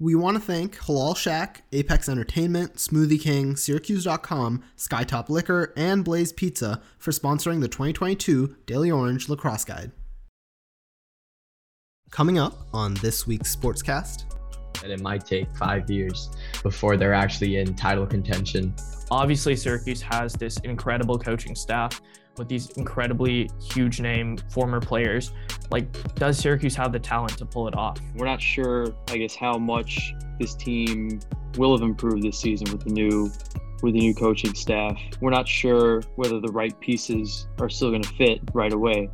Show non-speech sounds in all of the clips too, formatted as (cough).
We want to thank Halal Shack, Apex Entertainment, Smoothie King, Syracuse.com, Skytop Liquor, and Blaze Pizza for sponsoring the 2022 Daily Orange Lacrosse Guide. Coming up on this week's Sportscast. And it might take five years before they're actually in title contention. Obviously, Syracuse has this incredible coaching staff with these incredibly huge name former players. Like, does Syracuse have the talent to pull it off? We're not sure, I guess, how much this team will have improved this season with the new with the new coaching staff. We're not sure whether the right pieces are still going to fit right away.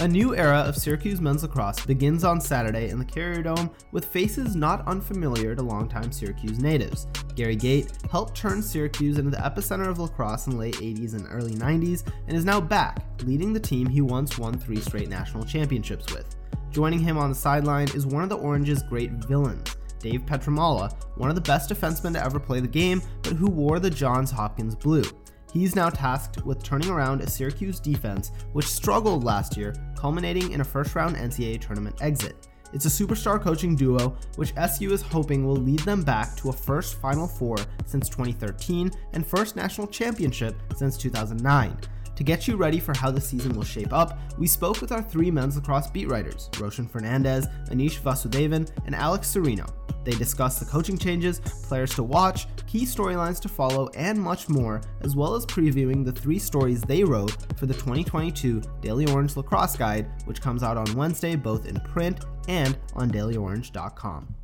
A new era of Syracuse men's lacrosse begins on Saturday in the Carrier Dome with faces not unfamiliar to longtime Syracuse natives. Gary Gait helped turn Syracuse into the epicenter of lacrosse in the late 80s and early 90s and is now back, leading the team he once won three straight national championships with. Joining him on the sideline is one of the Orange's great villains, Dave Pietramala, one of the best defensemen to ever play the game, but who wore the Johns Hopkins blue. He's now tasked with turning around a Syracuse defense which struggled last year, culminating in a first round NCAA tournament exit. It's a superstar coaching duo, which SU is hoping will lead them back to a first Final Four since 2013 and first national championship since 2009. To get you ready for how the season will shape up, we spoke with our three men's lacrosse beat writers, Roshan Fernandez, Anish Vasudevan, and Alex Serino. They discuss the coaching changes, players to watch, key storylines to follow, and much more, as well as previewing the three stories they wrote for the 2022 Daily Orange Lacrosse Guide, which comes out on Wednesday both in print and on dailyorange.com.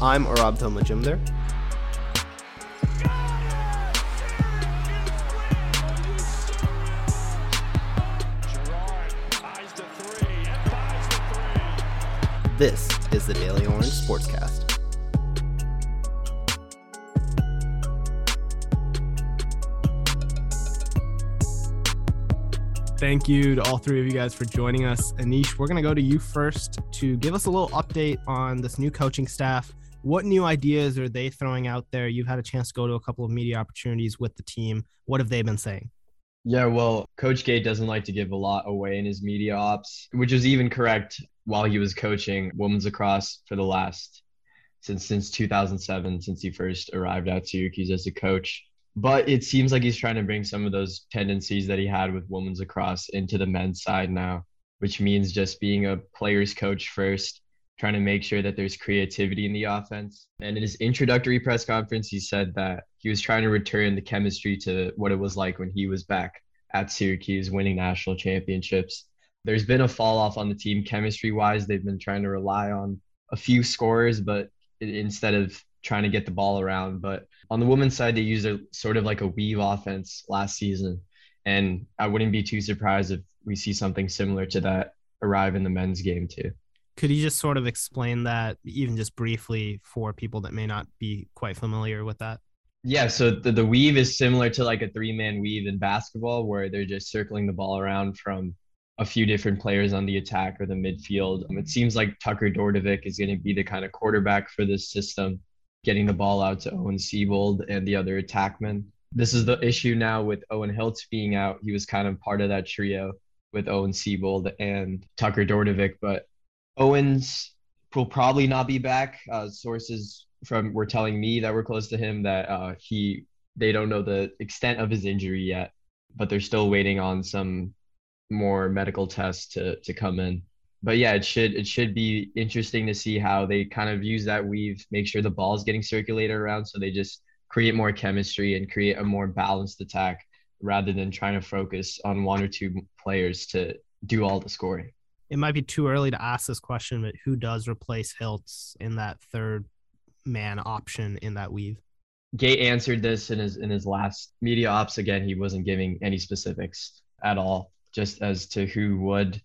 I'm Arabto Majumder. This is the Daily Orange Sportscast. Thank you to all three of you guys for joining us. Anish, we're going to go to you first to give us a little update on this new coaching staff. What new ideas are they throwing out there? You've had a chance to go to a couple of media opportunities with the team. What have they been saying? Yeah, well, Coach Gait doesn't like to give a lot away in his media ops, which is even correct while he was coaching women's lacrosse for the last since since 2007, since he first arrived at Syracuse as a coach. But it seems like he's trying to bring some of those tendencies that he had with women's lacrosse into the men's side now, which means just being a player's coach first, trying to make sure that there's creativity in the offense. And in his introductory press conference, he said that he was trying to return the chemistry to what it was like when he was back at Syracuse winning national championships. There's been a fall off on the team chemistry wise. They've been trying to rely on a few scorers, but instead of trying to get the ball around. But on the women's side, they used a sort of like a weave offense last season. And I wouldn't be too surprised if we see something similar to that arrive in the men's game too. Could you just sort of explain that, even just briefly, for people that may not be quite familiar with that? Yeah, so the, the weave is similar to like a three man weave in basketball where they're just circling the ball around from a few different players on the attack or the midfield. It seems like Tucker Dordevic is going to be the kind of quarterback for this system, getting the ball out to Owen Seebold and the other attackmen. This is the issue now with Owen Hiltz being out. He was kind of part of that trio with Owen Seebold and Tucker Dordevic, but Owens will probably not be back. Uh, sources from were telling me that were close to him that uh, he they don't know the extent of his injury yet, but they're still waiting on some more medical tests to to come in. But yeah, it should it should be interesting to see how they kind of use that weave, make sure the ball is getting circulated around, so they just create more chemistry and create a more balanced attack rather than trying to focus on one or two players to do all the scoring. It might be too early to ask this question, but who does replace Hiltz in that third man option in that weave? Gait answered this in his in his last media ops. Again, he wasn't giving any specifics at all, just as to who would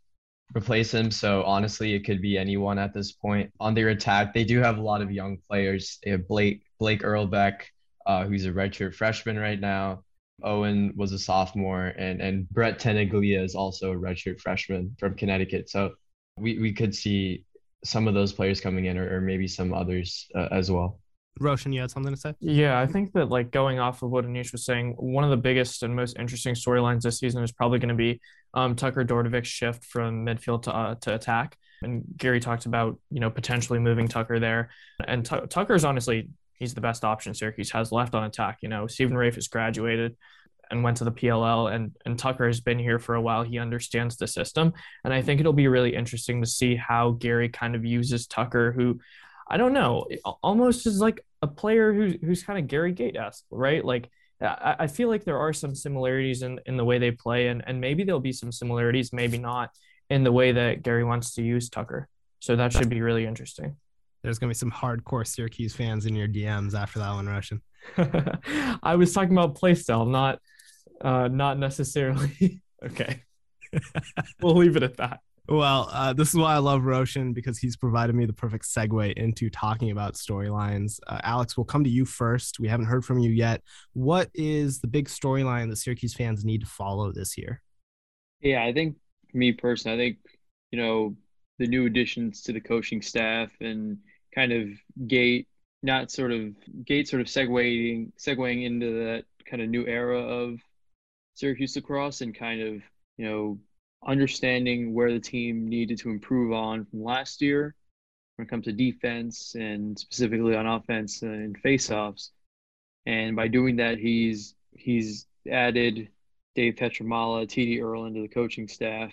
replace him. So honestly, it could be anyone at this point. On their attack, they do have a lot of young players. They have Blake Blake Earlbeck, uh, who's a redshirt freshman right now. Owen was a sophomore, and and Brett Tenaglia is also a redshirt freshman from Connecticut. So we, we could see some of those players coming in, or, or maybe some others uh, as well. Roshan, you had something to say? Yeah, I think that like going off of what Anish was saying, one of the biggest and most interesting storylines this season is probably going to be um, Tucker Dordevic's shift from midfield to uh, to attack. And Gary talked about you know potentially moving Tucker there, and T- Tucker's honestly he's the best option Syracuse has left on attack. You know, Stephen Rafe has graduated and went to the PLL and and Tucker has been here for a while. He understands the system. And I think it'll be really interesting to see how Gary kind of uses Tucker, who I don't know, almost is like a player who's who's kind of Gary Gait esque, right? Like I, I feel like there are some similarities in, in the way they play, and, and maybe there'll be some similarities, maybe not, in the way that Gary wants to use Tucker. So that should be really interesting. There's gonna be some hardcore Syracuse fans in your DMs after that one, Roshan. (laughs) I was talking about playstyle, not uh, not necessarily. (laughs) okay, (laughs) we'll leave it at that. Well, uh, this is why I love Roshan because he's provided me the perfect segue into talking about storylines. Uh, Alex, we'll come to you first. We haven't heard from you yet. What is the big storyline that Syracuse fans need to follow this year? Yeah, I think me personally, I think you know the new additions to the coaching staff and kind of Gait not sort of Gait sort of segueing segueing into that kind of new era of Syracuse lacrosse and kind of you know understanding where the team needed to improve on from last year when it comes to defense and specifically on offense and faceoffs. And by doing that, he's he's added Dave Pietramala, TD Ierlan to the coaching staff.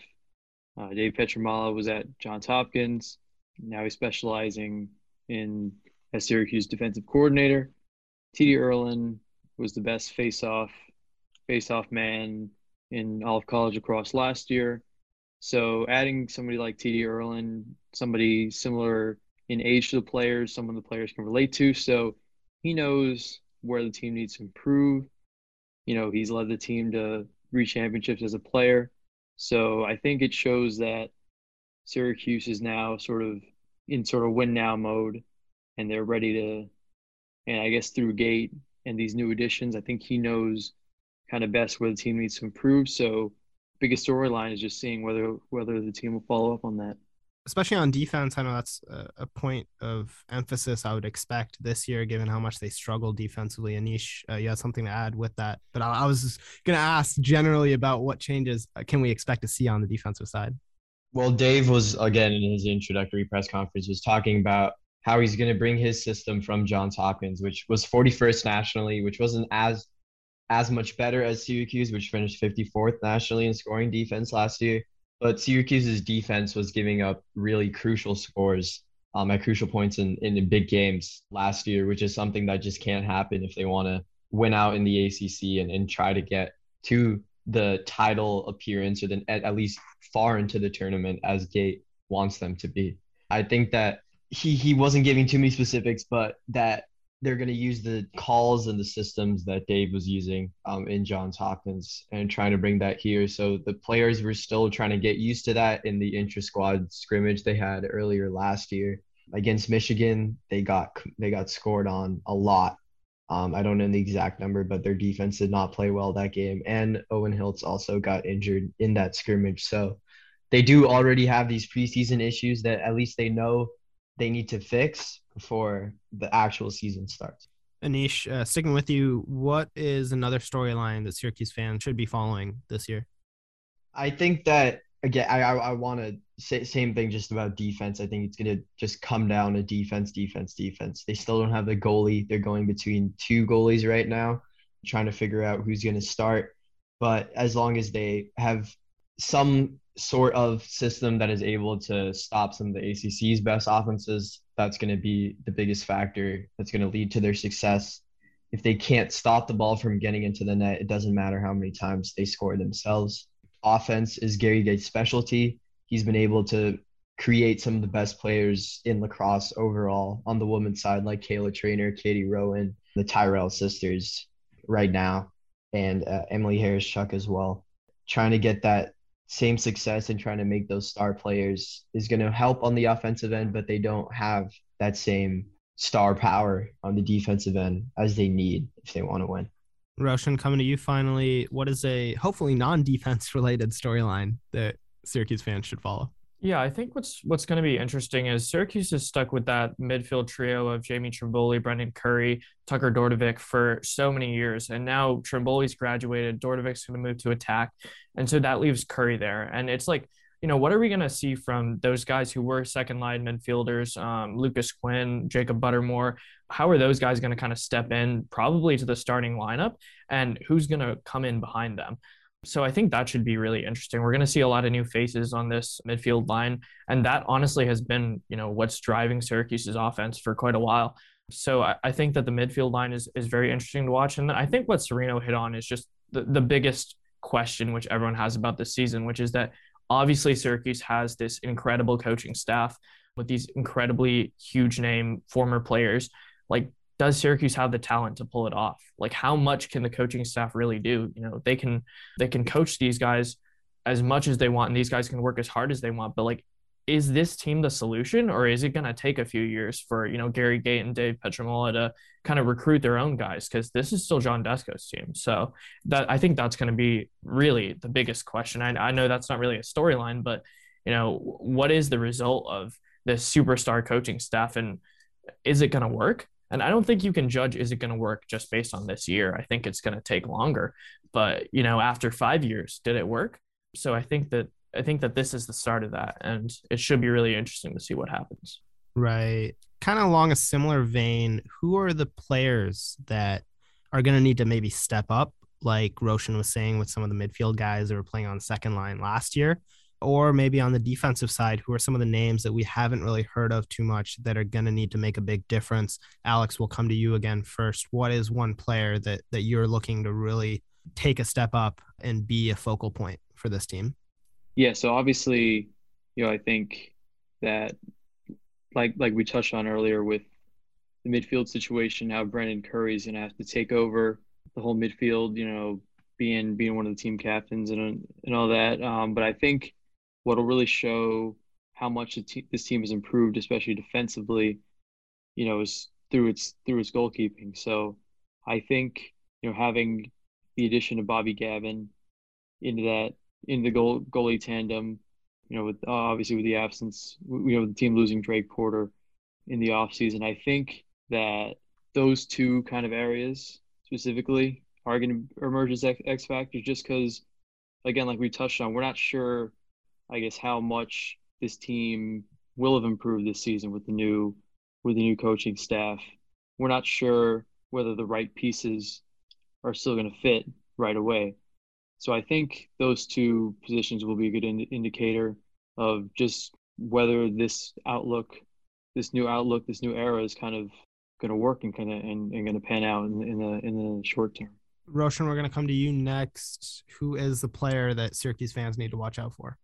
Uh, Dave Pietramala was at Johns Hopkins. Now he's specializing in as Syracuse defensive coordinator. TD Ierlan was the best face-off face-off man in all of college across last year. So adding somebody like TD Ierlan, somebody similar in age to the players, someone the players can relate to. So he knows where the team needs to improve. You know, he's led the team to reach championships as a player. So I think it shows that Syracuse is now sort of in sort of win now mode and they're ready to and I guess through Gait and these new additions, I think he knows kind of best where the team needs to improve. So biggest storyline is just seeing whether whether the team will follow up on that. Especially on defense, I know that's a, point of emphasis I would expect this year, given how much they struggle defensively. Anish, uh, you had something to add with that, but I, I was going to ask generally about what changes uh, can we expect to see on the defensive side. Well, Dave was again in his introductory press conference was talking about how he's going to bring his system from Johns Hopkins, which was 41st nationally, which wasn't as as much better as Syracuse, which finished 54th nationally in scoring defense last year. But Syracuse's defense was giving up really crucial scores um, at crucial points in, in big games last year, which is something that just can't happen if they want to win out in the ACC and, and try to get to the title appearance or then at, at least far into the tournament as Gait wants them to be. I think that he he wasn't giving too many specifics, but that they're going to use the calls and the systems that Dave was using um, in Johns Hopkins and trying to bring that here. So the players were still trying to get used to that in the intra squad scrimmage they had earlier last year against Michigan. They got they got scored on a lot. Um, I don't know the exact number, but their defense did not play well that game. And Owen Hiltz also got injured in that scrimmage. So they do already have these preseason issues that at least they know they need to fix before the actual season starts. Anish, uh, sticking with you, what is another storyline that Syracuse fans should be following this year? I think that again, I I, I want to say same thing just about defense. I think it's gonna just come down to defense, defense, defense. They still don't have the goalie. They're going between two goalies right now, trying to figure out who's gonna start. But as long as they have some sort of system that is able to stop some of the ACC's best offenses, that's going to be the biggest factor that's going to lead to their success. If they can't stop the ball from getting into the net, it doesn't matter how many times they score themselves. Offense is Gary Gait's specialty. He's been able to create some of the best players in lacrosse overall on the women's side, like Kayla Treanor, Katie Rowan, the Tyrrell sisters right now, and uh, Emily Hawryschuk as well. Trying to get that same success and trying to make those star players is going to help on the offensive end, but they don't have that same star power on the defensive end as they need if they want to win. Roshan, coming to you finally. What is a hopefully non defense (laughs) related storyline that Syracuse fans should follow? Yeah, I think what's what's going to be interesting is Syracuse is stuck with that midfield trio of Jamie Trimboli, Brendan Curry, Tucker Dordevic for so many years, and now Trimboli's graduated, Dordevic's going to move to attack, and so that leaves Curry there, and it's like you know, what are we going to see from those guys who were second line midfielders, um, Lucas Quinn, Jacob Buttermore? How are those guys going to kind of step in probably to the starting lineup and who's going to come in behind them? So I think that should be really interesting. We're going to see a lot of new faces on this midfield line. And that honestly has been, you know, what's driving Syracuse's offense for quite a while. So I, I think that the midfield line is, is very interesting to watch. And I think what Serino hit on is just the, the biggest question which everyone has about this season, which is that obviously Syracuse has this incredible coaching staff with these incredibly huge name former players. Like, does Syracuse have the talent to pull it off? Like, how much can the coaching staff really do? You know, they can they can coach these guys as much as they want, and these guys can work as hard as they want. But like, is this team the solution or is it going to take a few years for you know Gary Gait and Dave Pietramala to kind of recruit their own guys? Because this is still John Desko's team. So that I think that's going to be really the biggest question. I, I know that's not really a storyline but you know what is the result of this superstar coaching staff and is it going to work? And I don't think you can judge is it going to work just based on this year. I think it's going to take longer. But you know after five years did it work? So I think that I think that this is the start of that, and it should be really interesting to see what happens. Right. Kind of along a similar vein, who are the players that are going to need to maybe step up, like Roshan was saying with some of the midfield guys that were playing on second line last year? Or maybe on the defensive side, who are some of the names that we haven't really heard of too much that are going to need to make a big difference? Alex, we'll come to you again first. What is one player that that you're looking to really take a step up and be a focal point for this team? Yeah, so obviously, you know, I think that like like we touched on earlier with the midfield situation, how Brendan Curry's gonna have to take over the whole midfield, you know, being being one of the team captains and and all that. Um, but I think what'll really show how much te- this team has improved, especially defensively, you know, is through its through its goalkeeping. So I think you know having the addition of Bobby Gavin into that in the goal goalie tandem. You know, with uh, obviously with the absence, you know, the team losing Drake Porter in the offseason, I think that those two kind of areas specifically are going to emerge as X, X factors just because, again, like we touched on, we're not sure, I guess, how much this team will have improved this season with the new with the new coaching staff. We're not sure whether the right pieces are still going to fit right away. So I think those two positions will be a good ind- indicator of just whether this outlook, this new outlook, this new era is kind of going to work and kind of and, and going to pan out in, in the in the short term. Roshan, we're going to come to you next. Who is the player that Syracuse fans need to watch out for?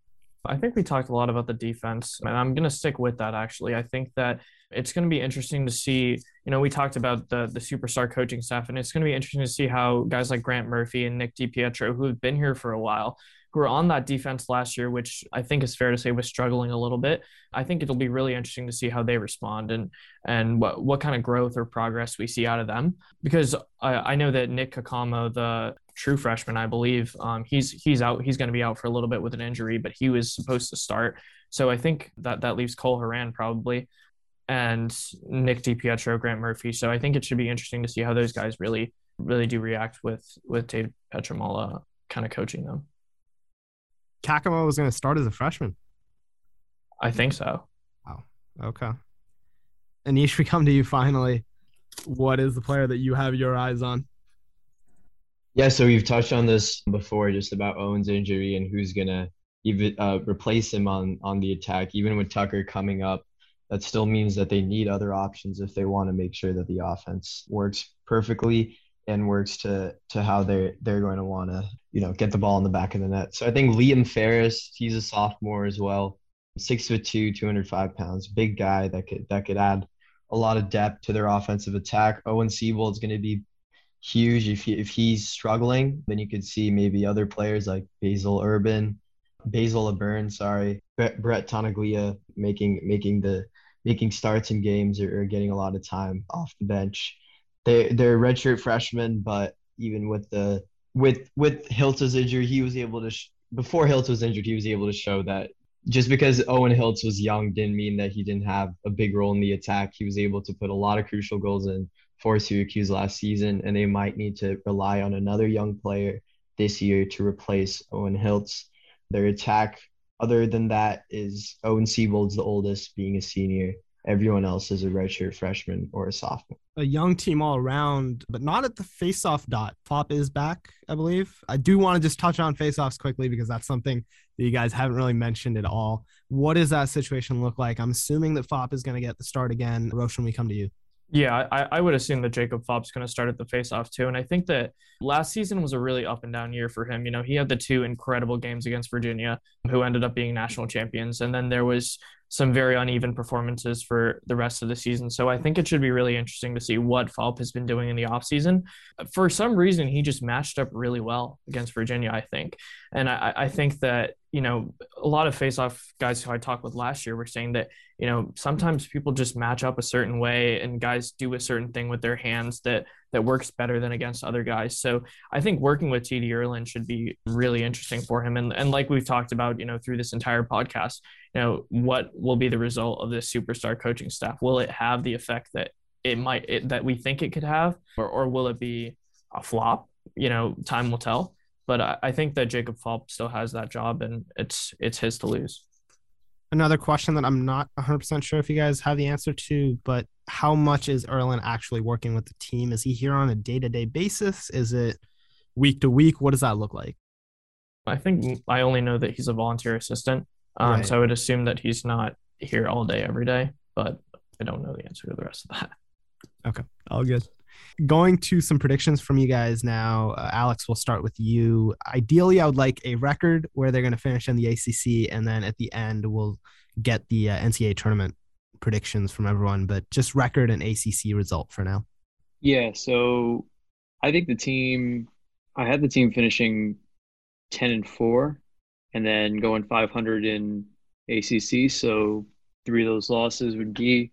I think we talked a lot about the defense, and I'm going to stick with that actually. I think that it's going to be interesting to see. You know, we talked about the the superstar coaching staff, and it's going to be interesting to see how guys like Grant Murphy and Nick DiPietro, who have been here for a while, who were on that defense last year, which I think is fair to say was struggling a little bit. I think it'll be really interesting to see how they respond and and what what kind of growth or progress we see out of them. Because I, I know that Nick Caccamo, the true freshman, I believe. Um, he's he's out. He's going to be out for a little bit with an injury, but he was supposed to start. So I think that that leaves Cole Horan probably, and Nick DiPietro, Grant Murphy. So I think it should be interesting to see how those guys really really do react with with Dave Pietramala kind of coaching them. Caccamo was going to start as a freshman. I think so. Wow. Okay. Anish, we come to you finally. What is the player that you have your eyes on? Yeah, so we've touched on this before, just about Owen's injury and who's gonna even uh, replace him on on the attack. Even with Tucker coming up, that still means that they need other options if they want to make sure that the offense works perfectly and works to to how they're they're going to want to you know get the ball in the back of the net. So I think Liam Ferris, he's a sophomore as well, six foot two, two hundred five pounds, big guy that could that could add a lot of depth to their offensive attack. Owen Seebold is going to be huge. If he, if he's struggling, then you could see maybe other players like Basil Urban, Basil LeBurn, sorry, Brett, Tanaglia making making the making starts in games or, or, getting a lot of time off the bench. They they're redshirt freshmen, but even with the with with Hiltz's injury, he was able to sh- before Hilta was injured, he was able to show that just because Owen Hiltz was young didn't mean that he didn't have a big role in the attack. He was able to put a lot of crucial goals in for Syracuse last season, and they might need to rely on another young player this year to replace Owen Hiltz. Their attack, other than that, is Owen Seebold's the oldest, being a senior. Everyone else is a redshirt freshman or a sophomore. A young team all around, but not at the faceoff dot. Phaup is back, I believe. I do want to just touch on faceoffs quickly because that's something that you guys haven't really mentioned at all. What does that situation look like? I'm assuming that Phaup is going to get the start again. Roshan, we come to you. Yeah, I, I would assume that Jacob Phaup's going to start at the faceoff too. And I think that last season was a really up and down year for him. You know, he had the two incredible games against Virginia, who ended up being national champions. And then there was some very uneven performances for the rest of the season. So I think it should be really interesting to see what Phaup has been doing in the offseason. For some reason, he just matched up really well against Virginia, I think. And I, I think that, you know, a lot of face-off guys who I talked with last year were saying that, you know, sometimes people just match up a certain way and guys do a certain thing with their hands that that works better than against other guys. So I think working with TD Ierlan should be really interesting for him. And, and like we've talked about, you know, through this entire podcast, you know, what will be the result of this superstar coaching staff? Will it have the effect that it might, it, that we think it could have, or, or will it be a flop? You know, time will tell. But I, I think that Jacob Phaup still has that job and it's, it's his to lose another question that I'm not 100% sure if you guys have the answer to, but how much is Ierlan actually working with the team? Is he here on a day to day basis? Is it week to week? What does that look like? I think I only know that he's a volunteer assistant. Um, right. So I would assume that he's not here all day, every day, but I don't know the answer to the rest of that. Okay. All good going to some predictions from you guys now. Uh, Alex, we'll start with you. Ideally, I would like a record where they're going to finish in the ACC, and then at the end, we'll get the uh, NCAA tournament predictions from everyone. But just record and ACC result for now. Yeah. So I think the team, I had the team finishing 10 and 4 and then going 500 in ACC. So three of those losses would be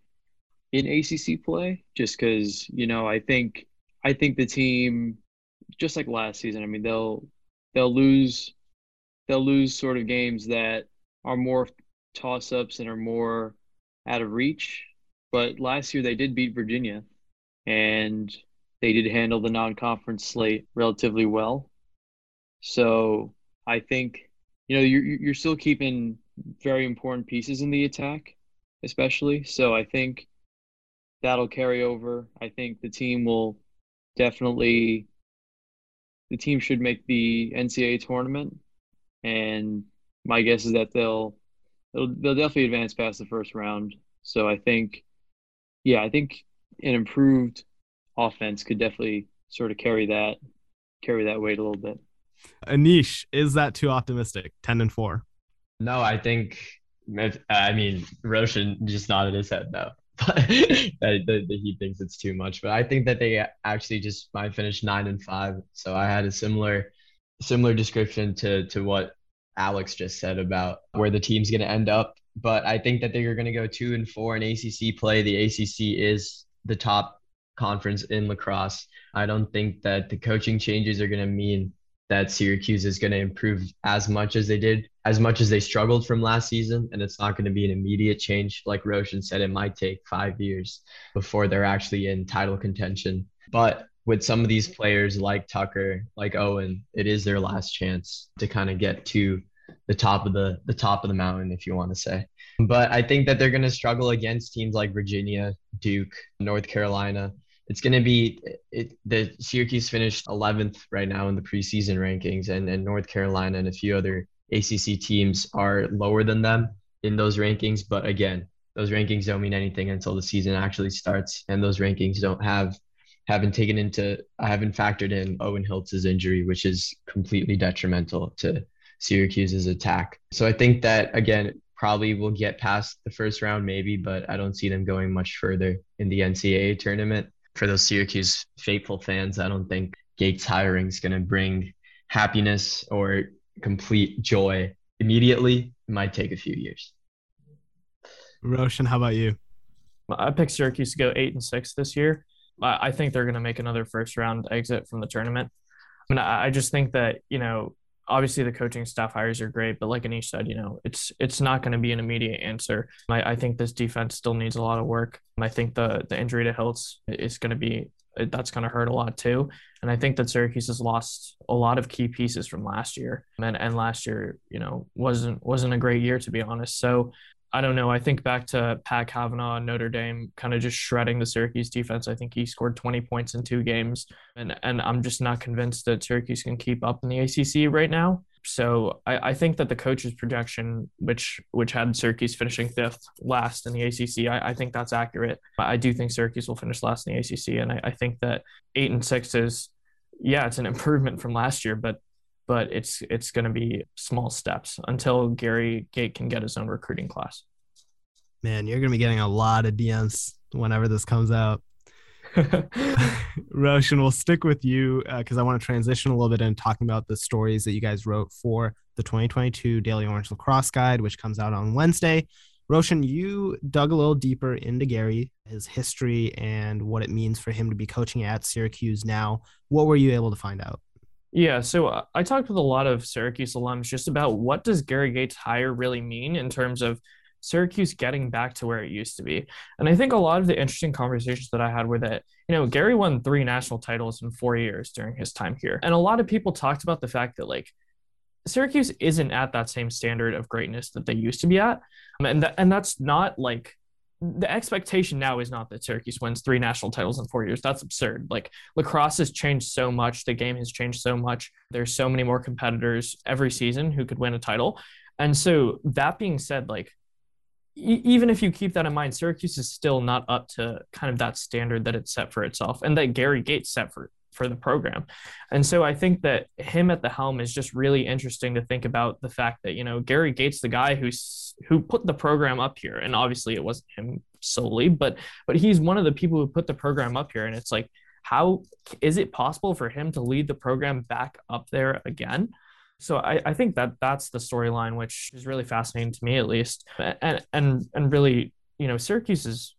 in ACC play, just because you know I think I think the team, just like last season, I mean they'll they'll lose they'll lose sort of games that are more toss ups and are more out of reach. But last year they did beat Virginia, and they did handle the non conference slate relatively well. So I think you know you're you're still keeping very important pieces in the attack, especially. So I think that'll carry over. I think the team will definitely the team should make the NCAA tournament, and my guess is that they'll they'll, they'll definitely advance past the first round. So I think, yeah, I think an improved offense could definitely sort of carry that carry that weight a little bit. Anish, is that too optimistic? Ten and four. No, I think. I mean, Roshan just nodded his head no. (laughs) that, that, he thinks it's too much. But I think that they actually just might finish nine and five. So I had a similar similar description to to what Alex just said about where the team's going to end up. But I think that they're going to go two and four in ACC play. The ACC is the top conference in lacrosse. I don't think that the coaching changes are going to mean that Syracuse is going to improve as much as they did, as much as they struggled from last season. And it's not going to be an immediate change. Like Roshan said, it might take five years before they're actually in title contention. But with some of these players like Tucker, like Owen, it is their last chance to kind of get to the top of the the top of the mountain, if you want to say. But I think that they're going to struggle against teams like Virginia, Duke, North Carolina, it's going to be it, the Syracuse finished 11th right now in the preseason rankings, and, and North Carolina and a few other ACC teams are lower than them in those rankings. But again, those rankings don't mean anything until the season actually starts, and those rankings don't have haven't taken into I haven't factored in Owen Hiltz's injury, which is completely detrimental to Syracuse's attack. So I think that again probably will get past the first round maybe, but I don't see them going much further in the NCAA tournament for those Syracuse faithful fans, I don't think Gait's hiring is going to bring happiness or complete joy immediately. It might take a few years. Roshan, how about you? I picked Syracuse to go eight and six this year. I think they're going to make another first round exit from the tournament. I mean, I just think that, you know, obviously the coaching staff hires are great, but like Anish said, you know, it's it's not going to be an immediate answer. I, I think this defense still needs a lot of work. I think the the injury to Hiltz is going to be that's going to hurt a lot too. And I think that Syracuse has lost a lot of key pieces from last year, and and last year, you know, wasn't wasn't a great year to be honest. So I don't know. I think back to Pat Kavanagh and Notre Dame kind of just shredding the Syracuse defense. I think he scored 20 points in two games. And and I'm just not convinced that Syracuse can keep up in the ACC right now. So I, I think that the coach's projection, which which had Syracuse finishing fifth last in the ACC, I, I think that's accurate. I do think Syracuse will finish last in the ACC. And I, I think that eight and six is, yeah, it's an improvement from last year, but but it's it's going to be small steps until Gary Gait can get his own recruiting class. Man, you're going to be getting a lot of DMs whenever this comes out. (laughs) (laughs) Roshan, we'll stick with you because uh, I want to transition a little bit and talking about the stories that you guys wrote for the 2022 Daily Orange Lacrosse Guide, which comes out on Wednesday. Roshan, you dug a little deeper into Gary, his history, and what it means for him to be coaching at Syracuse now. What were you able to find out? Yeah, so uh, I talked with a lot of Syracuse alums just about what does Gary Gait's hire really mean in terms of Syracuse getting back to where it used to be. And I think a lot of the interesting conversations that I had were that, you know, Gary won three national titles in four years during his time here. And a lot of people talked about the fact that like Syracuse isn't at that same standard of greatness that they used to be at. And that, and that's not like the expectation now is not that Syracuse wins three national titles in four years. That's absurd. Like lacrosse has changed so much. The game has changed so much. There's so many more competitors every season who could win a title. And so that being said, like e- even if you keep that in mind, Syracuse is still not up to kind of that standard that it's set for itself and that Gary Gates set for for the program. And so I think that him at the helm is just really interesting to think about the fact that, you know, Gary Gait's, the guy who's who put the program up here, and obviously it wasn't him solely, but but he's one of the people who put the program up here. And it's like, how is it possible for him to lead the program back up there again? So I, I think that that's the storyline, which is really fascinating to me at least. And and and really, you know, Syracuse is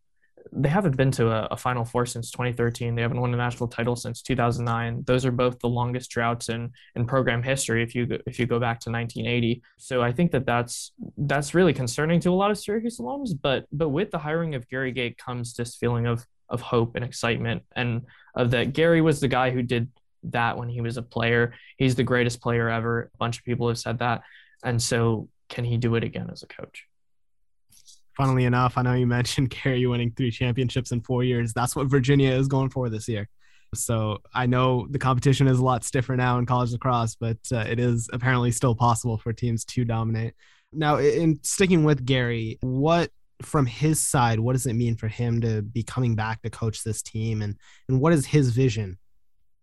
they haven't been to a, a, Final Four since 2013. They haven't won a national title since 2009. Those are both the longest droughts in in program history. If you if you go back to 1980, so I think that that's that's really concerning to a lot of Syracuse alums. But but with the hiring of Gary Gait comes this feeling of of hope and excitement, and of that Gary was the guy who did that when he was a player. He's the greatest player ever. A bunch of people have said that, and so can he do it again as a coach? Funnily enough, I know you (laughs) mentioned Gary winning three championships in four years. That's what Virginia is going for this year. So I know the competition is a lot stiffer now in college lacrosse, but uh, it is apparently still possible for teams to dominate. Now, in sticking with Gary, what from his side, what does it mean for him to be coming back to coach this team, and and what is his vision?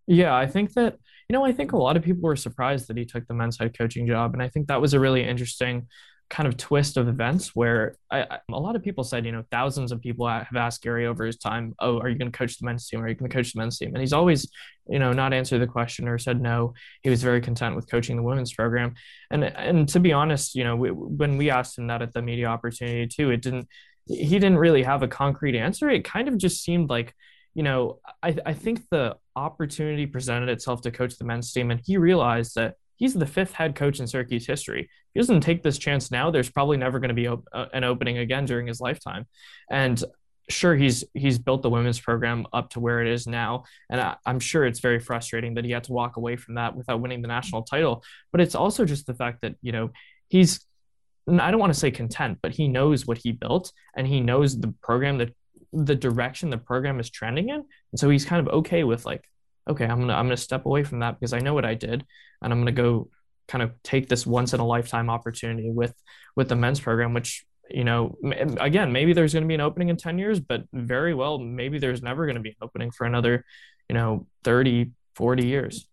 Yeah, I think that you know I think a lot of people were surprised that he took the men's head coaching job, and I think that was a really interesting kind of twist of events where I, I, a lot of people said, you know, thousands of people have asked Gary over his time, oh, are you going to coach the men's team? Are you going to coach the men's team? And he's always, you know, not answered the question or said no. He was very content with coaching the women's program. And and to be honest, you know, we, when we asked him that at the media opportunity too, it didn't. He didn't really have a concrete answer. It kind of just seemed like, you know, I, I think the opportunity presented itself to coach the men's team, and he realized that he's the fifth head coach in Syracuse history. If he doesn't take this chance now, there's probably never going to be op- uh, an opening again during his lifetime. And sure, he's he's built the women's program up to where it is now, and I, I'm sure it's very frustrating that he had to walk away from that without winning the national title. But it's also just the fact that you know he's I don't want to say content, but he knows what he built and he knows the program that the direction the program is trending in. And so he's kind of okay with like, okay, I'm gonna I'm gonna step away from that because I know what I did and I'm to go kind of take this once in a lifetime opportunity with with the men's program which you know again maybe there's going to be an opening in 10 years but very well maybe there's never going to be an opening for another you know 30 40 years.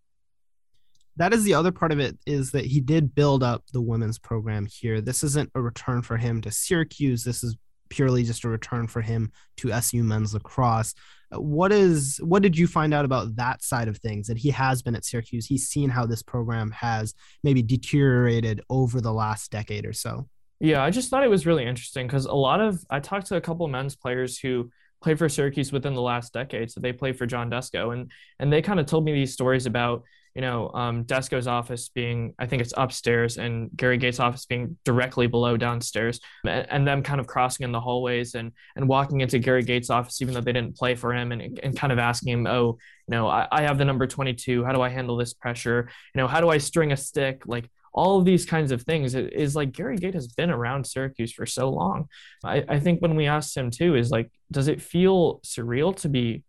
That is the other part of it is that he did build up the women's program here. This isn't a return for him to syracuse. This is purely just a return for him to su men's lacrosse uh, what is what did you find out about that side of things that he has been at Syracuse? He's seen how this program has maybe deteriorated over the last decade or so. Yeah, I just thought it was really interesting because a lot of I talked to a couple men's players who played for Syracuse within the last decade. So they played for John Desko and and they kind of told me these stories about you know, um, Desko's office being, I think it's upstairs, and Gary Gait's office being directly below downstairs, and, and, them kind of crossing in the hallways and and walking into Gary Gait's office, even though they didn't play for him, and, and kind of asking him, oh, you know, I, I have the number 22. How do I handle this pressure? You know, how do I string a stick? Like all of these kinds of things is like Gary Gait has been around Syracuse for so long. I, I think when we asked him too, is like, does it feel surreal to be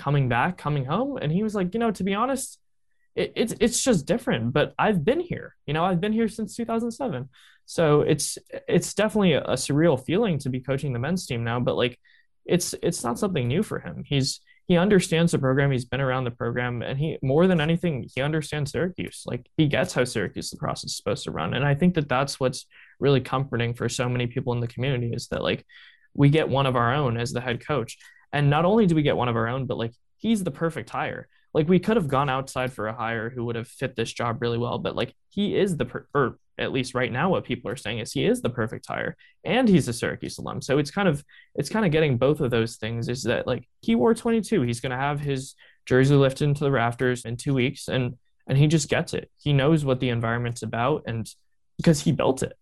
coming back, coming home? And he was like, you know, to be honest, it, it's it's just different. But I've been here. You know, I've been here since 2007. So it's it's definitely a, a surreal feeling to be coaching the men's team now. But like, it's it's not something new for him. He's he understands the program. He's been around the program, and he more than anything, he understands Syracuse. Like he gets how Syracuse lacrosse is supposed to run, and I think that that's what's really comforting for so many people in the community is that like we get one of our own as the head coach, and not only do we get one of our own, but like he's the perfect hire like we could have gone outside for a hire who would have fit this job really well but like he is the per- or at least right now what people are saying is he is the perfect hire and he's a Syracuse alum. So it's kind of it's kind of getting both of those things is that like he wore 22 he's going to have his jersey lifted into the rafters in 2 weeks and and he just gets it. He knows what the environment's about and because he built it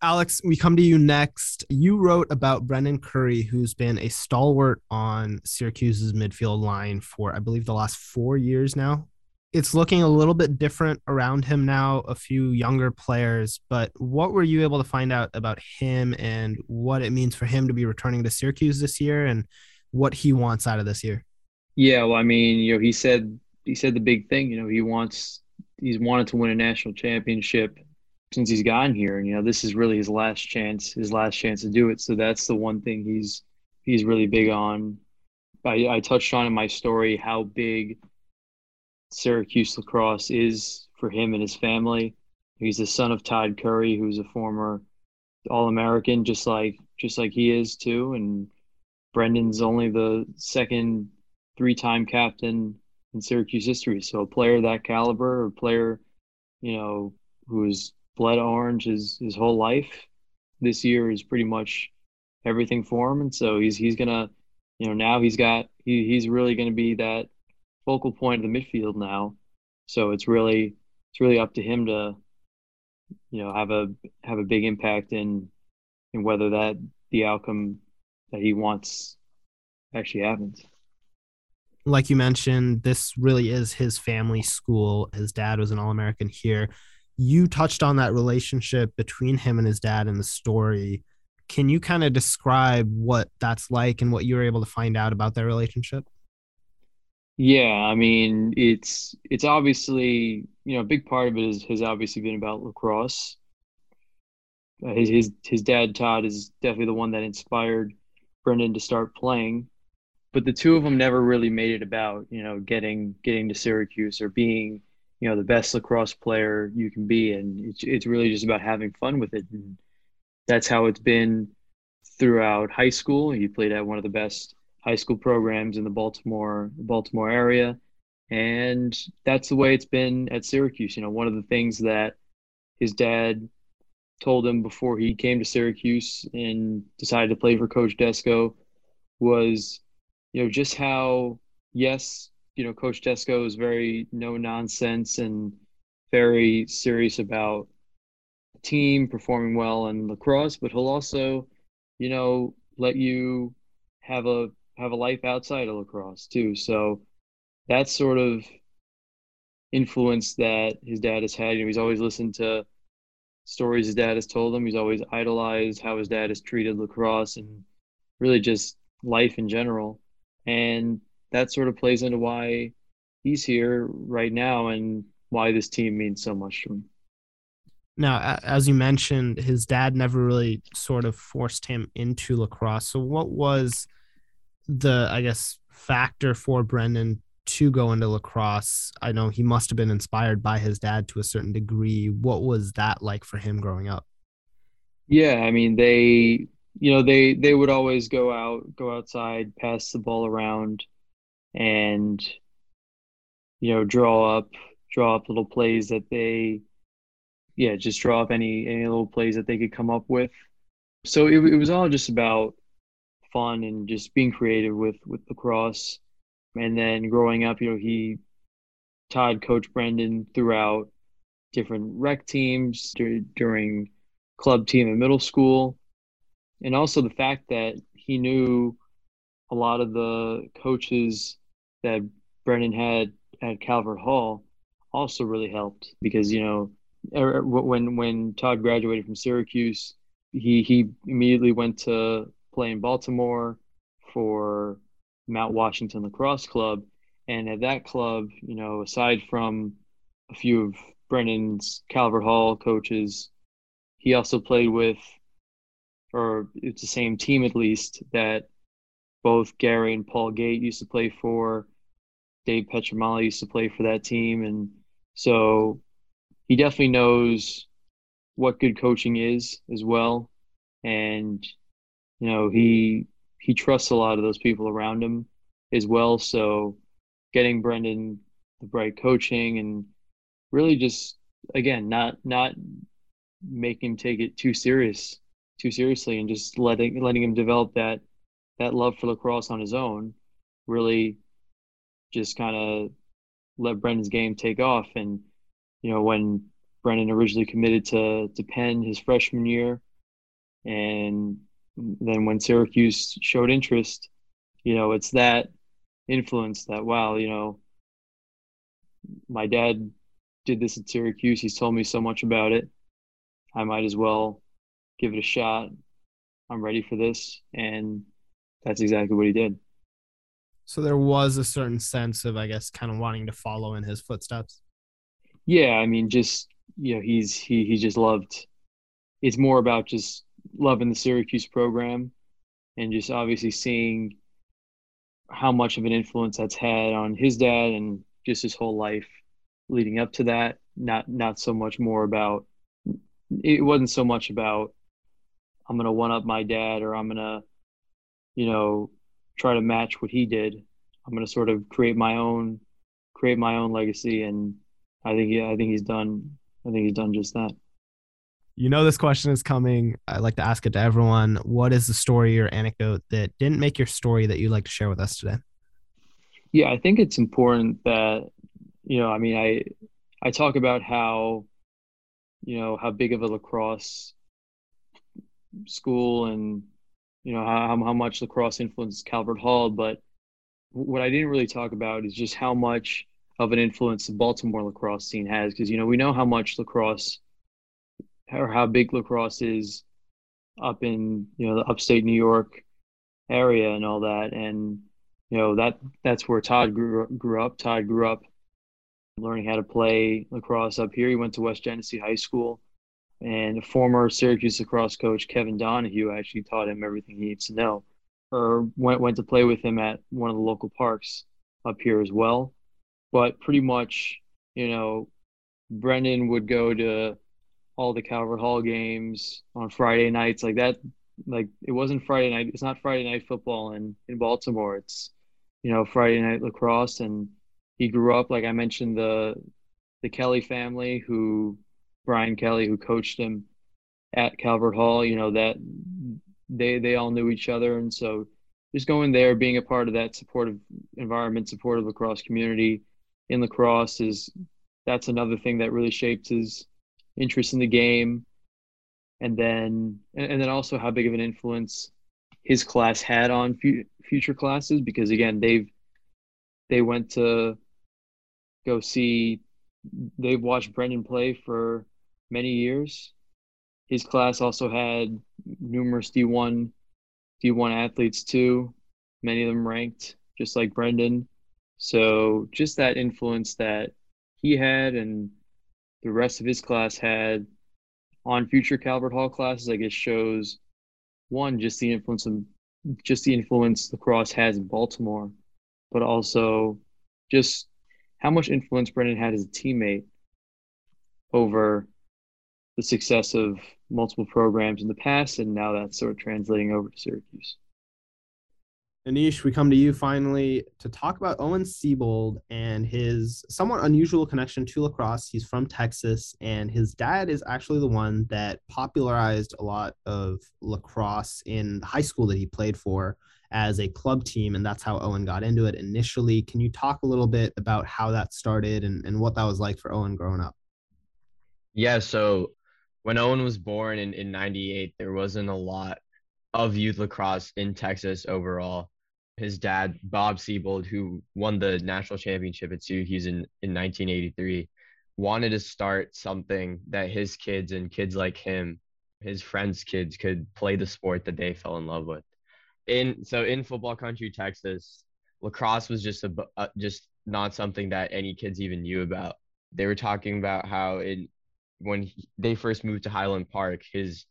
Alex, we come to you next. You wrote about Brendan Curry, who's been a stalwart on Syracuse's midfield line for, I believe, the last four years now. It's looking a little bit different around him now, a few younger players. But what were you able to find out about him and what it means for him to be returning to Syracuse this year and what he wants out of this year? Yeah, well, I mean, you know, he said he said the big thing. You know, he wants he's wanted to win a national championship since he's gotten here. And you know, this is really his last chance, his last chance to do it. So that's the one thing he's he's really big on. I, I touched on in my story how big Syracuse lacrosse is for him and his family. He's the son of Todd Curry, who's a former All American, just like just like he is too. And Brendan's only the second three-time captain in Syracuse history. So a player that caliber, a player, you know, who's bled orange his his whole life. This year is pretty much everything for him, and so he's he's gonna, you know, now he's got he he's really gonna be that focal point of the midfield now. So it's really it's really up to him to, you know, have a have a big impact in in whether that the outcome that he wants actually happens like you mentioned, this really is his family school. His dad was an All American here you touched on that relationship between him and his dad in the story. Can you kind of describe what that's like and what you were able to find out about their relationship? Yeah, I mean, it's it's obviously you know a big part of it is, has obviously been about lacrosse. Uh, his his his dad Todd is definitely the one that inspired Brendan to start playing, but the two of them never really made it about you know getting getting to Syracuse or being you know the best lacrosse player you can be and it's, it's really just about having fun with it and that's how it's been throughout high school. He played at one of the best high school programs in the baltimore baltimore area and that's the way it's been at syracuse. You know one of the things that his dad told him before he came to syracuse and decided to play for coach desko was you know just how yes you know, Coach Desko is very no nonsense and very serious about team performing well in lacrosse, but he'll also, you know, let you have a have a life outside of lacrosse too. So that sort of influence that his dad has had. You know, he's always listened to stories his dad has told him. He's always idolized how his dad has treated lacrosse and really just life in general. And that sort of plays into why he's here right now and why this team means so much to him. Now, as you mentioned, his dad never really sort of forced him into lacrosse. So, what was the, I guess, factor for Brendan to go into lacrosse? I know he must have been inspired by his dad to a certain degree. What was that like for him growing up? Yeah, I mean, they, you know, they they would always go out, go outside, pass the ball around and you know draw up draw up little plays that they yeah just draw up any any little plays that they could come up with. So it, it was all just about fun and just being creative with with lacrosse. And then growing up you know he Todd coach Brendan throughout different rec teams during club team in middle school, and also the fact that he knew a lot of the coaches that Brendan had at Calvert Hall also really helped because you know er, er, when when Todd graduated from Syracuse, he he immediately went to play in Baltimore for Mount Washington Lacrosse Club, and at that club, you know, aside from a few of Brendan's Calvert Hall coaches, he also played with, or it's the same team at least that both Gary and Paul Gait used to play for. Dave Pietramala used to play for that team, and so he definitely knows what good coaching is as well, and you know he he trusts a lot of those people around him as well. So getting Brendan the right coaching and really just again not not make him take it too serious too seriously and just letting letting him develop that that love for lacrosse on his own really just kind of let Brendan's game take off and you know when Brendan originally committed to to Penn his freshman year and then when Syracuse showed interest you know it's that influence that wow you know my dad did this at Syracuse he's told me so much about it I might as well give it a shot. I'm ready for this. And that's exactly what he did. So there was a certain sense of, I guess, kind of wanting to follow in his footsteps. Yeah, I mean, just you know, he's he he just loved. It's more about just loving the Syracuse program, and just obviously seeing how much of an influence that's had on his dad and just his whole life leading up to that. Not not so much more about it wasn't so much about I'm gonna one up my dad or I'm gonna, you know, try to match what he did. I'm gonna sort of create my own create my own legacy and I think yeah, I think he's done I think he's done just that. You know this question is coming. I like to ask it to everyone. What is the story or anecdote that didn't make your story that you'd like to share with us today? Yeah, I think it's important that you know, I mean, I I talk about how you know how big of a lacrosse school and you know how how much lacrosse influenced Calvert Hall, but what I didn't really talk about is just how much of an influence the Baltimore lacrosse scene has because you know we know how much lacrosse or how big lacrosse is up in you know the upstate New York area and all that. And you know that that's where Todd grew grew up. Todd grew up learning how to play lacrosse up here. He went to West Genesee High School, and former Syracuse lacrosse coach Kevin Donahue actually taught him everything he needs to know, or went went to play with him at one of the local parks up here as well. But pretty much, you know, Brendan would go to all the Calvert Hall games on Friday nights like that. Like it wasn't Friday night. It's not Friday night football in in Baltimore. It's you know Friday night lacrosse and he grew up like I mentioned the the Kelly family who Brian Kelly who coached him at Calvert Hall, you know that they they all knew each other and so just going there being a part of that supportive environment, supportive lacrosse community in lacrosse is that's another thing that really shaped his interest in the game and then and then also how big of an influence his class had on future classes because again they've they went to go see. They've watched Brendan play for many years. His class also had numerous D1 D1 athletes too, many of them ranked just like Brendan. So just that influence that he had and the rest of his class had on future Calvert Hall classes, I guess shows one just the influence of just the influence lacrosse has in Baltimore, but also just how much influence Brendan had as a teammate over the success of multiple programs in the past, and now that's sort of translating over to Syracuse. Anish, we come to you finally to talk about Owen Seebold and his somewhat unusual connection to lacrosse. He's from Texas, and his dad is actually the one that popularized a lot of lacrosse in the high school that he played for as a club team, and that's how Owen got into it initially. Can you talk a little bit about how that started and, and what that was like for Owen growing up? Yeah, so when Owen was born in, in 98, there wasn't a lot of youth lacrosse in Texas overall. His dad, Bob Seebold, who won the national championship at Syracuse in, in 1983, wanted to start something that his kids and kids like him, his friends' kids, could play the sport that they fell in love with. In so in football country, Texas, lacrosse was just a uh, just not something that any kids even knew about. They were talking about how in when he, they first moved to Highland Park, his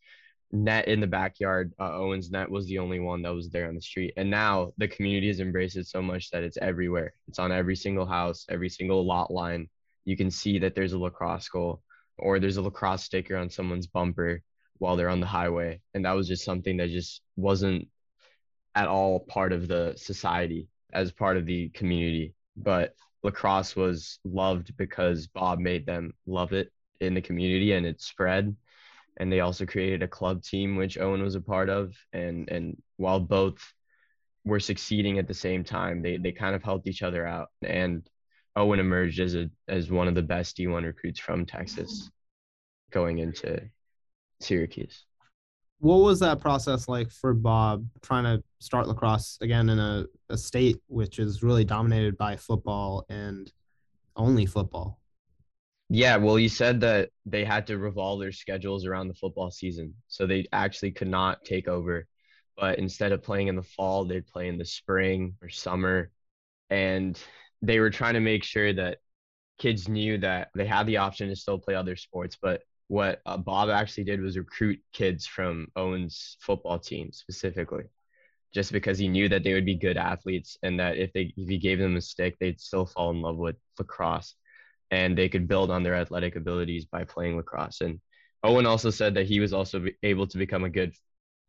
net in the backyard, uh, Owen's net was the only one that was there on the street. And now the community has embraced it so much that it's everywhere. It's on every single house, every single lot line. You can see that there's a lacrosse goal or there's a lacrosse sticker on someone's bumper while they're on the highway. And that was just something that just wasn't at all part of the society as part of the community. But lacrosse was loved because Bob made them love it in the community and it spread and they also created a club team which Owen was a part of and and while both were succeeding at the same time they they kind of helped each other out and Owen emerged as a as one of the best D1 recruits from Texas going into Syracuse. What was that process like for Bob trying to start lacrosse again in a, a state which is really dominated by football and only football? Yeah, well, you said that they had to revolve their schedules around the football season. So they actually could not take over. But instead of playing in the fall, they'd play in the spring or summer. And they were trying to make sure that kids knew that they had the option to still play other sports. But what uh, Bob actually did was recruit kids from Owen's football team specifically, just because he knew that they would be good athletes and that if they if he gave them a stick, they'd still fall in love with lacrosse and they could build on their athletic abilities by playing lacrosse. And Owen also said that he was also able to become a good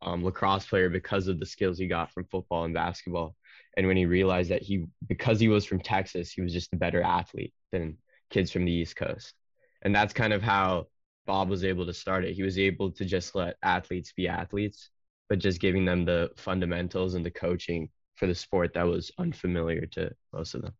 um, lacrosse player because of the skills he got from football and basketball. And when he realized that he, because he was from Texas, he was just a better athlete than kids from the East Coast. And that's kind of how Bob was able to start it. He was able to just let athletes be athletes, but just giving them the fundamentals and the coaching for the sport that was unfamiliar to most of them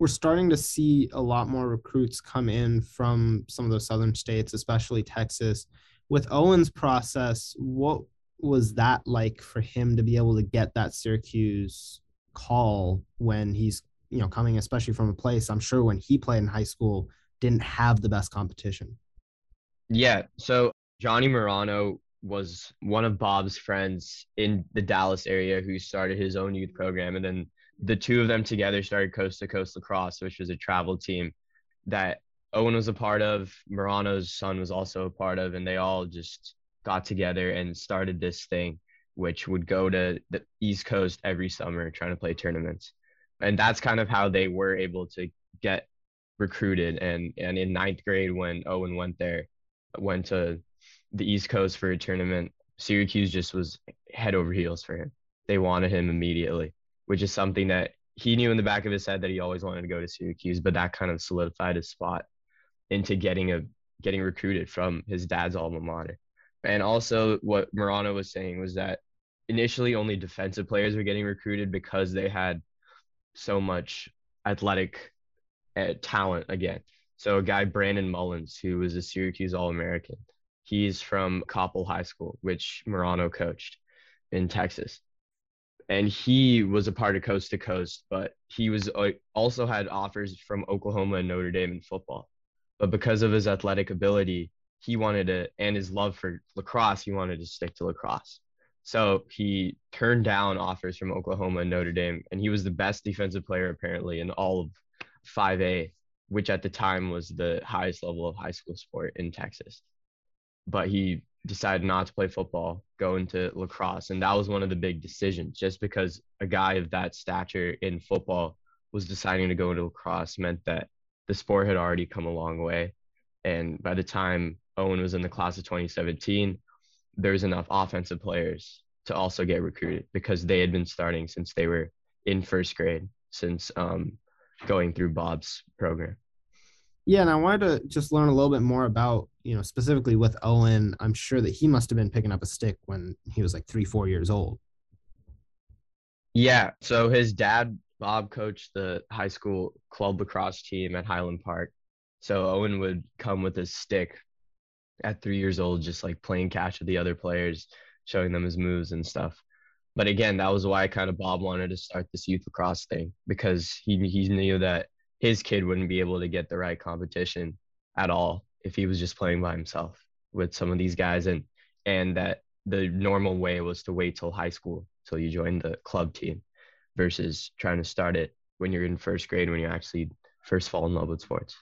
we're starting to see a lot more recruits come in from some of those southern states, especially Texas. With Owen's process, what was that like for him to be able to get that Syracuse call when he's you know coming especially from a place I'm sure when he played in high school didn't have the best competition. Yeah, so Johnny Morano was one of Bob's friends in the Dallas area who started his own youth program and then the two of them together started Coast to Coast Lacrosse, which was a travel team that Owen was a part of, Morano's son was also a part of, and they all just got together and started this thing, which would go to the East Coast every summer trying to play tournaments. And that's kind of how they were able to get recruited. And and in ninth grade, when Owen went there, went to the East Coast for a tournament, Syracuse just was head over heels for him. They wanted him immediately which is something that he knew in the back of his head that he always wanted to go to Syracuse, but that kind of solidified his spot into getting a getting recruited from his dad's alma mater. And also what Morano was saying was that initially only defensive players were getting recruited because they had so much athletic uh, talent again. So a guy Brandon Mullins who was a Syracuse All-American. He's from Coppell High School, which Morano coached in Texas and he was a part of Coast to Coast, but he was uh, also had offers from Oklahoma and Notre Dame in football. But because of his athletic ability, he wanted to, and his love for lacrosse, he wanted to stick to lacrosse. So he turned down offers from Oklahoma and Notre Dame, and he was the best defensive player apparently in all of 5A, which at the time was the highest level of high school sport in Texas. But he decided not to play football, go into lacrosse. And that was one of the big decisions. Just because a guy of that stature in football was deciding to go into lacrosse meant that the sport had already come a long way. And by the time Owen was in the class of 2017, there's enough offensive players to also get recruited because they had been starting since they were in first grade, since um, going through Bob's program. Yeah, and I wanted to just learn a little bit more about, you know, specifically with Owen. I'm sure that he must have been picking up a stick when he was like three, four years old. Yeah. So his dad, Bob, coached the high school club lacrosse team at Highland Park. So Owen would come with his stick at three years old, just like playing catch with the other players, showing them his moves and stuff. But again, that was why kind of Bob wanted to start this youth lacrosse thing because he he knew that his kid wouldn't be able to get the right competition at all if he was just playing by himself with some of these guys and and that the normal way was to wait till high school till you join the club team versus trying to start it when you're in first grade when you actually first fall in love with sports.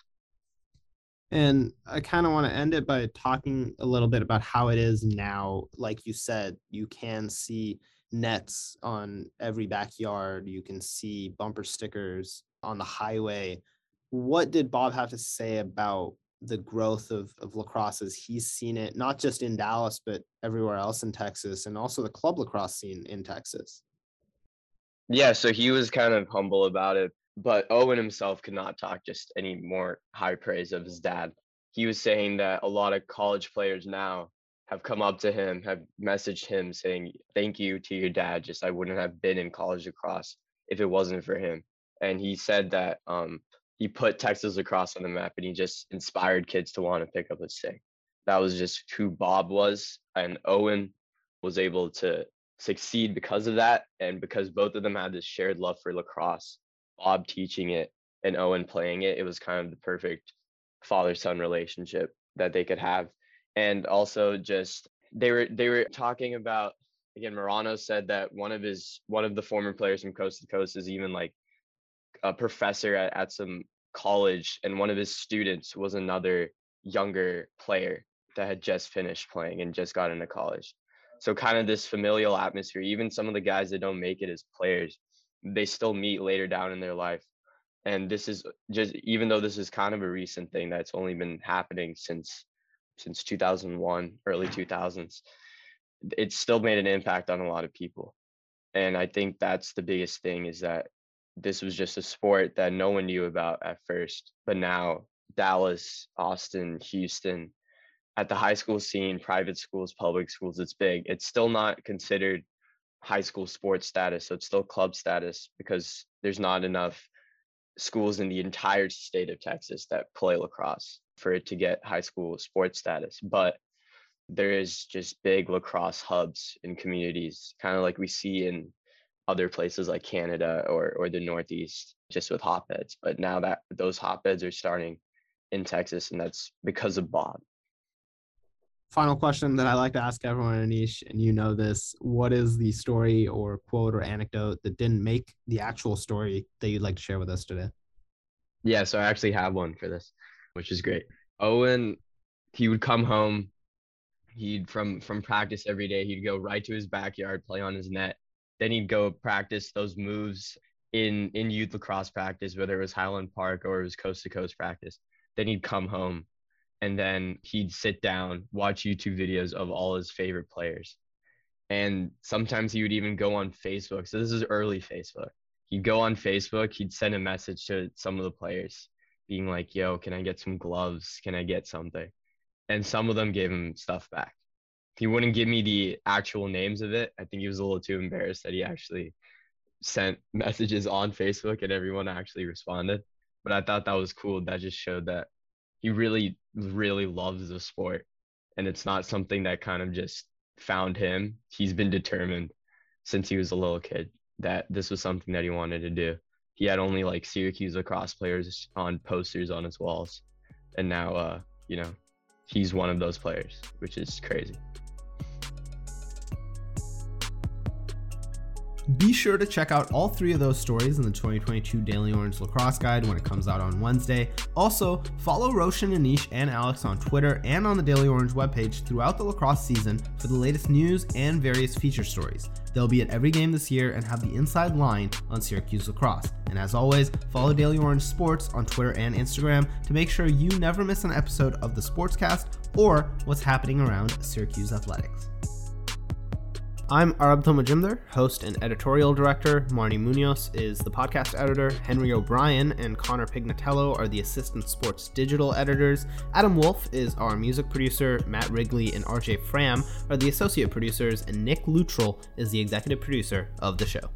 And I kind of want to end it by talking a little bit about how it is now. Like you said, you can see nets on every backyard, you can see bumper stickers on the highway. What did Bob have to say about the growth of, of lacrosse as he's seen it, not just in Dallas, but everywhere else in Texas, and also the club lacrosse scene in Texas? Yeah, so he was kind of humble about it but Owen himself could not talk just any more high praise of his dad. He was saying that a lot of college players now have come up to him, have messaged him saying, Thank you to your dad. Just I wouldn't have been in college lacrosse if it wasn't for him. And he said that um, he put Texas lacrosse on the map and he just inspired kids to want to pick up a stick. That was just who Bob was. And Owen was able to succeed because of that. And because both of them had this shared love for lacrosse Bob teaching it and Owen playing it, it was kind of the perfect father son relationship that they could have. And also just they were they were talking about again Morano said that one of his one of the former players from coast to coast is even like a professor at, at some college and one of his students was another younger player that had just finished playing and just got into college. So kind of this familial atmosphere, even some of the guys that don't make it as players they still meet later down in their life and this is uh, just even though this is kind of a recent thing that's only been happening since since 2001 early 2000s it's still made an impact on a lot of people and i think that's the biggest thing is that this was just a sport that no one knew about at first but now dallas austin houston at the high school scene private schools public schools it's big it's still not considered high school sports status. So it's still club status because there's not enough schools in the entire state of Texas that play lacrosse for it to get high school sports status. But there is just big lacrosse hubs in communities, kind of like we see in other places like Canada or or the Northeast, just with hotbeds. But now that those hotbeds are starting in Texas, and that's because of Bob final question that I like to ask everyone, Anish, and you know this. What is the story or quote or anecdote that didn't make the actual story that you'd like to share with us today? Yeah, so I actually have one for this, which is great. Owen, he would come home. He'd from from practice every day. He'd go right to his backyard, play on his net. Then he'd go practice those moves in in youth lacrosse practice, whether it was Highland Park or it was coast to coast practice. Then he'd come home and then he'd sit down, watch YouTube videos of all his favorite players. And sometimes he would even go on Facebook. So this is early Facebook. He'd go on Facebook, he'd send a message to some of the players, being like, yo, can I get some gloves? Can I get something? And some of them gave him stuff back. He wouldn't give me the actual names of it. I think he was a little too embarrassed that he actually sent (laughs) messages on Facebook and everyone actually responded. But I thought that was cool. That just showed that he really really loves the sport and it's not something that kind of just found him he's been determined since he was a little kid that this was something that he wanted to do he had only like syracuse lacrosse players on posters on his walls and now uh you know he's one of those players which is crazy Be sure to check out all three of those stories in the 2022 Daily Orange Lacrosse Guide when it comes out on Wednesday. Also, follow Roshan, Anish, and Alex on Twitter and on the Daily Orange webpage throughout the lacrosse season for the latest news and various feature stories. They'll be at every game this year and have the inside line on Syracuse lacrosse. And as always, follow Daily Orange Sports on Twitter and Instagram to make sure you never miss an episode of the Sportscast or what's happening around Syracuse athletics. I'm Arabdho Majumder, host and editorial director. Marnie Munoz is the podcast editor. Henry O'Brien and Connor Pignatello are the assistant sports digital editors. Adam Wolf is our music producer. Matt Wrigley and RJ Fram are the associate producers. And Nick Luttrell is the executive producer of the show.